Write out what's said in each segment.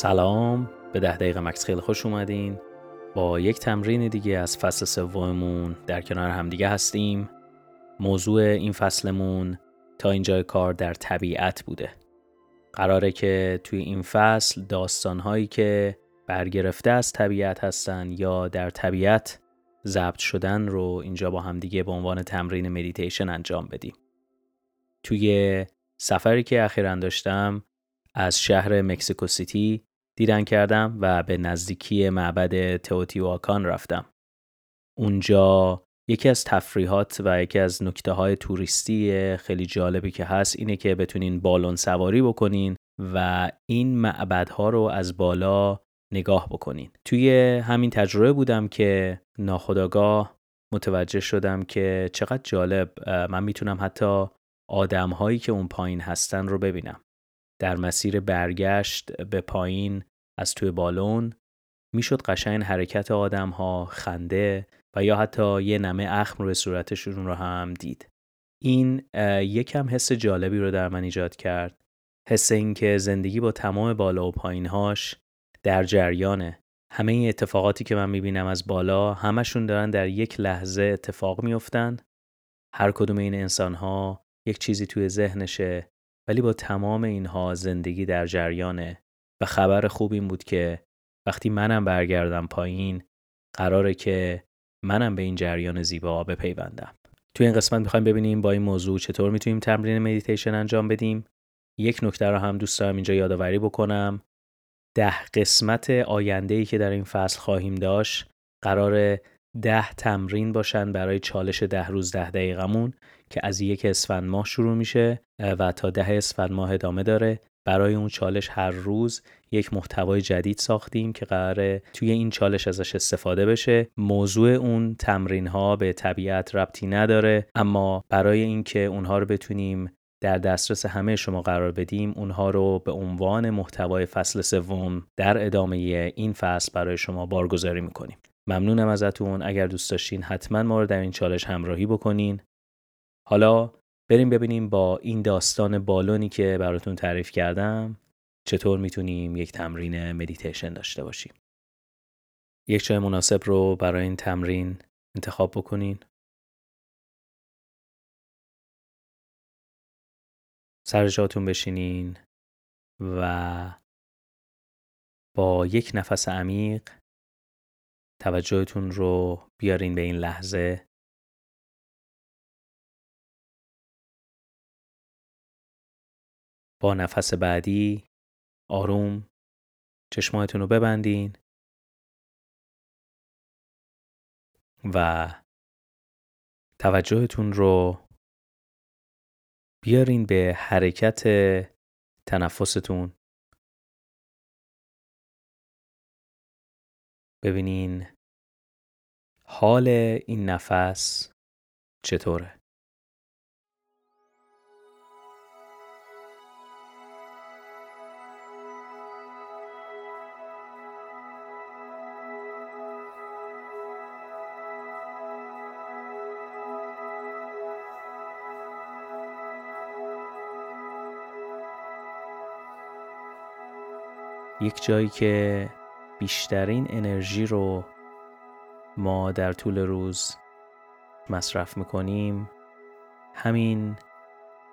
سلام. به ده دقیقه مکس خیلی خوش اومدین. با یک تمرین دیگه از فصل سوممون در کنار همدیگه هستیم. موضوع این فصلمون تا اینجای کار در طبیعت بوده. قراره که توی این فصل داستانهایی که برگرفته از طبیعت هستن یا در طبیعت ضبط شدن رو اینجا با همدیگه به عنوان تمرین مدیتیشن انجام بدیم. توی سفری که اخیرا داشتم از شهر مکسیکو سیتی دیدن کردم و به نزدیکی معبد تئوتیواکان رفتم. اونجا یکی از تفریحات و یکی از نکته های توریستی خیلی جالبی که هست اینه که بتونین بالون سواری بکنین و این معبدها رو از بالا نگاه بکنین. توی همین تجربه بودم که ناخداگاه متوجه شدم که چقدر جالب من می‌تونم حتی آدم هایی که اون پایین هستن رو ببینم. در مسیر برگشت به پایین از توی بالون می‌شد قشنگ حرکت آدم ها خنده و یا حتی یه نمه اخم روی صورتشون رو هم دید. این یکم حس جالبی رو در من ایجاد کرد. حس اینکه زندگی با تمام بالا و پایینهاش در جریانه. همه این اتفاقاتی که من می‌بینم از بالا همشون دارن در یک لحظه اتفاق میفتن. هر کدوم این انسان ها یک چیزی توی ذهنشه ولی با تمام اینها زندگی در جریانه و خبر خوب این بود که وقتی منم برگردم پایین قراره که منم به این جریان زیبا بپیوندم. توی این قسمت می‌خوایم ببینیم با این موضوع چطور می‌تونیم تمرین مدیتیشن انجام بدیم. یک نکته رو هم دوست دارم اینجا یادآوری بکنم. ده قسمت آینده ای که در این فصل خواهیم داشت قرار ده تمرین باشن برای چالش ده روز ده دقیقمون که از یک اسفند ماه شروع میشه و تا ده اسفند ماه ادامه داره. برای اون چالش هر روز یک محتوای جدید ساختیم که قراره توی این چالش ازش استفاده بشه. موضوع اون تمرین ها به طبیعت ربطی نداره اما برای اینکه اونها رو بتونیم در دسترس همه شما قرار بدیم اونها رو به عنوان محتوای فصل سوم در ادامه این فصل برای شما بارگذاری می‌کنیم. ممنونم ازتون. اگر دوست داشتین حتما ما رو در این چالش همراهی بکنین. حالا بریم ببینیم با این داستان بالونی که براتون تعریف کردم چطور می‌تونیم یک تمرین مدیتیشن داشته باشیم. یک جای مناسب رو برای این تمرین انتخاب بکنین. سر جاتون بشینین و با یک نفس عمیق توجهتون رو بیارین به این لحظه با نفس بعدی آروم چشمایتون رو ببندین و توجهتون رو بیارین به حرکت تنفستون. ببینین حال این نفس چطوره. یک جایی که بیشترین انرژی رو ما در طول روز مصرف می‌کنیم همین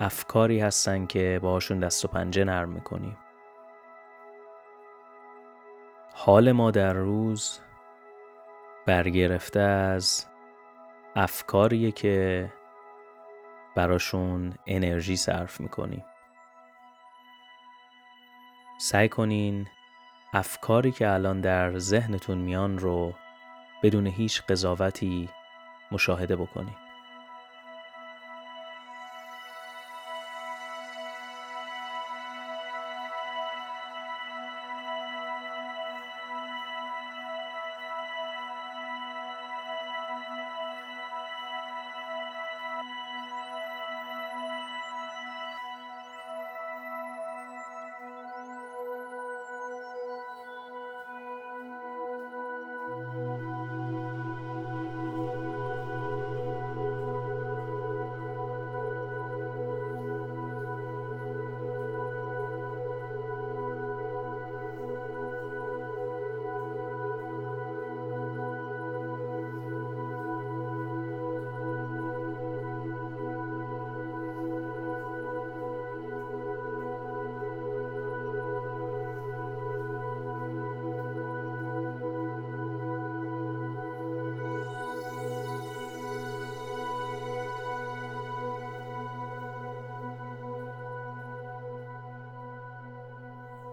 افکاری هستن که باهاشون دست و پنجه نرم می‌کنیم. حال ما در روز برگرفته از افکاریه که براشون انرژی صرف می‌کنیم. سعی کنین افکاری که الان در ذهنتون میان رو بدون هیچ قضاوتی مشاهده بکنید.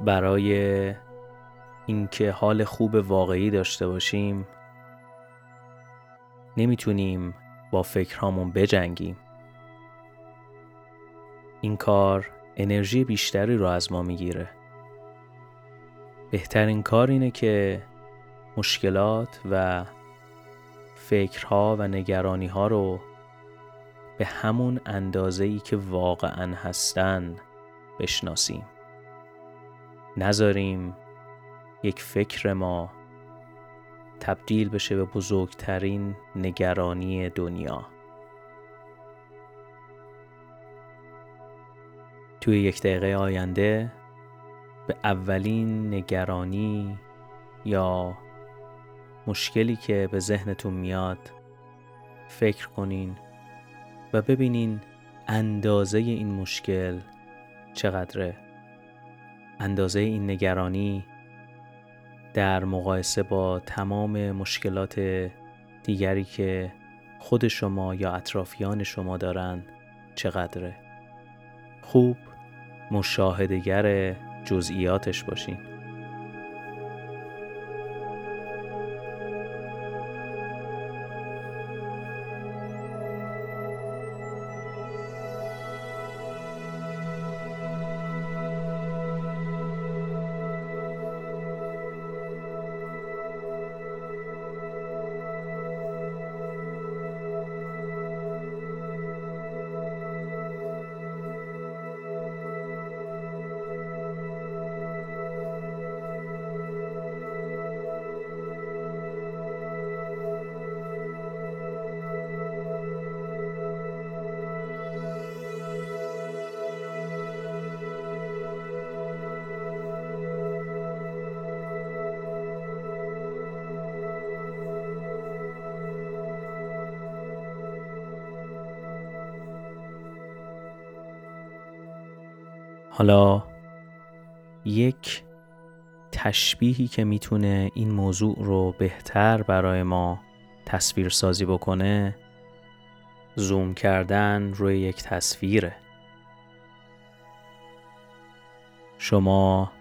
برای اینکه حال خوب واقعی داشته باشیم نمی‌تونیم با فکرهامون بجنگیم. این کار انرژی بیشتری رو از ما می‌گیره. بهترین کار اینه که مشکلات و فکرها و نگرانی ها رو به همون اندازه ای که واقعا هستن بشناسیم. نذاریم یک فکر ما تبدیل بشه به بزرگترین نگرانی دنیا. توی یک دقیقه آینده به اولین نگرانی یا مشکلی که به ذهنتون میاد فکر کنین و ببینین اندازه این مشکل چقدره. اندازه این نگرانی در مقایسه با تمام مشکلات دیگری که خود شما یا اطرافیان شما دارن چقدره؟ خوب مشاهدگر جزئیاتش باشین. حالا یک تشبیهی که می‌تونه این موضوع رو بهتر برای ما تصویر سازی بکنه زوم کردن روی یک تصویره. شما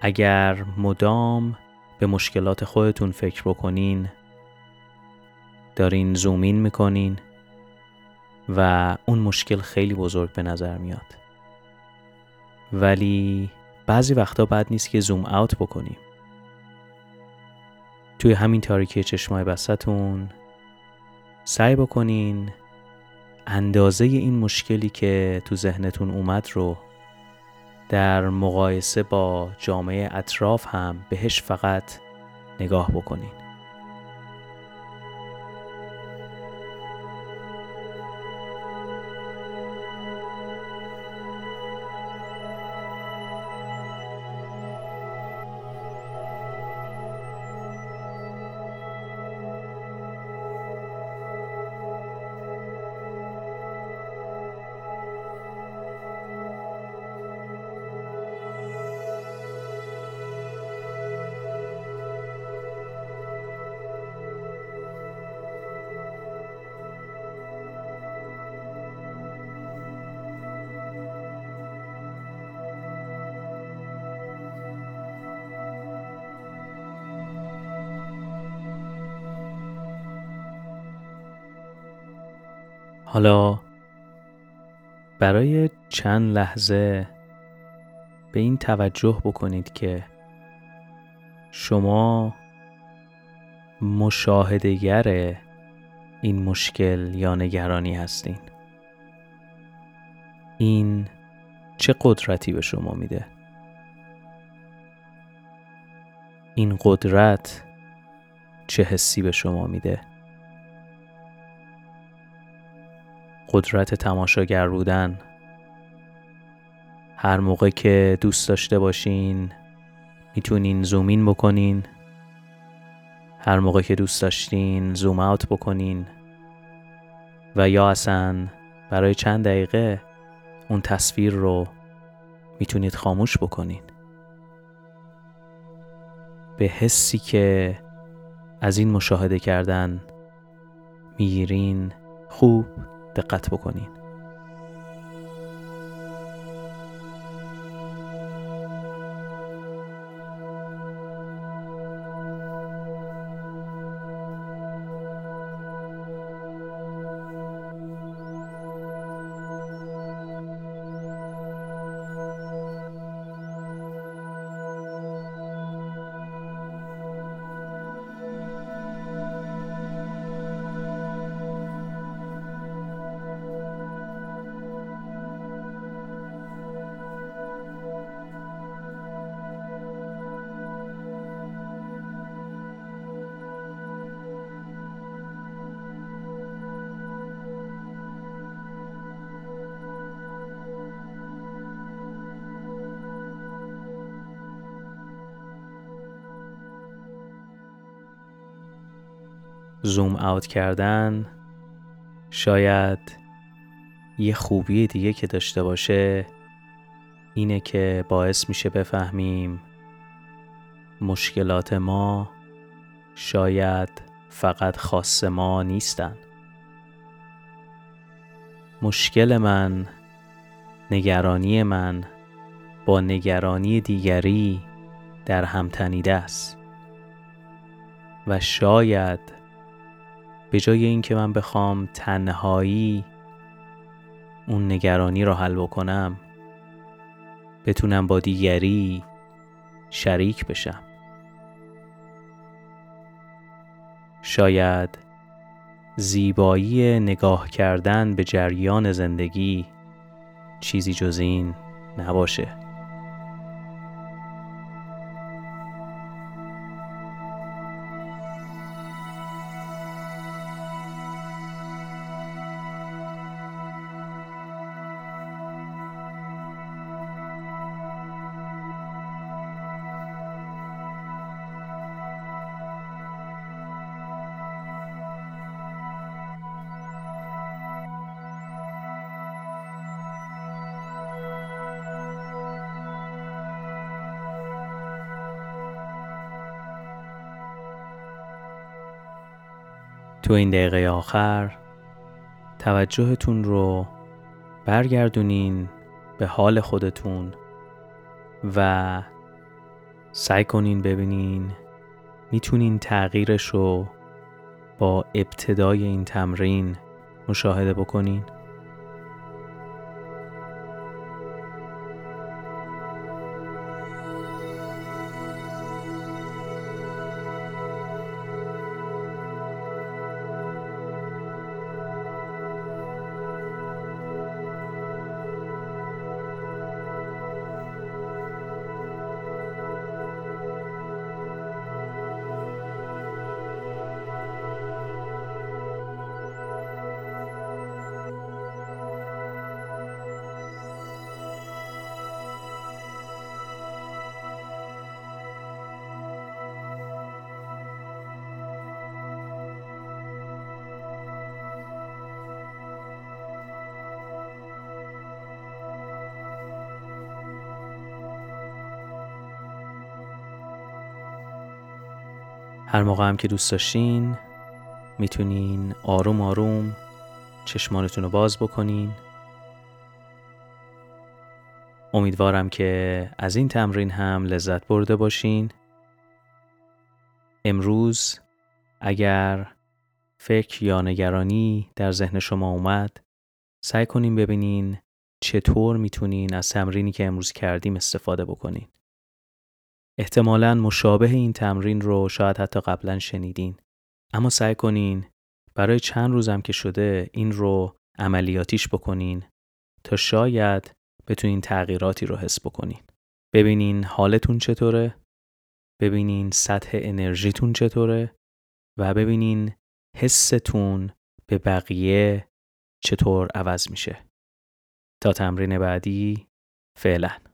اگر مدام به مشکلات خودتون فکر بکنین دارین زومین می‌کنین و اون مشکل خیلی بزرگ به نظر میاد. ولی بعضی وقتا بد نیست که زوم اوت بکنیم. توی همین تاریکی چشمای بستتون سعی بکنین اندازه این مشکلی که تو ذهنتون اومد رو در مقایسه با جامعه اطراف هم بهش فقط نگاه بکنین. حالا برای چند لحظه به این توجه بکنید که شما مشاهدگر این مشکل یا نگرانی هستین. این چه قدرتی به شما میده؟ این قدرت چه حسی به شما میده؟ قدرت تماشاگر بودن. هر موقع که دوست داشته باشین می‌تونین زومین بکنین. هر موقع که دوست داشتین زوم اوت بکنین. و یا اصلا برای چند دقیقه اون تصویر رو می‌تونید خاموش بکنین. به حسی که از این مشاهده کردن می‌گیرین خوب. دقت بکنین. زوم اوت کردن شاید یه خوبی دیگه که داشته باشه اینه که باعث میشه بفهمیم مشکلات ما شاید فقط خاص ما نیستن. مشکل من نگرانی من با نگرانی دیگری در هم تنیده است. و شاید به جای اینکه من بخوام تنهایی اون نگرانی رو حل بکنم بتونم با دیگری شریک بشم. شاید زیبایی نگاه کردن به جریان زندگی چیزی جز این نباشه. تو این دقیقه آخر توجهتون رو برگردونین به حال خودتون و سعی کنین ببینین می‌تونین تغییرش رو با ابتدای این تمرین مشاهده بکنین. هر موقع هم که دوست داشتین می‌تونین آروم آروم چشمانتون رو باز بکنین. امیدوارم که از این تمرین هم لذت برده باشین. امروز اگر فکر یا نگرانی در ذهن شما اومد سعی کنین ببینین چطور می‌تونین از تمرینی که امروز کردیم استفاده بکنین. احتمالا مشابه این تمرین رو شاید حتی قبلا شنیدین. اما سعی کنین برای چند روزم که شده این رو عملیاتیش بکنین تا شاید بتونین تغییراتی رو حس بکنین. ببینین حالتون چطوره ببینین سطح انرژیتون چطوره و ببینین حستون به بقیه چطور عوض میشه. تا تمرین بعدی فعلا.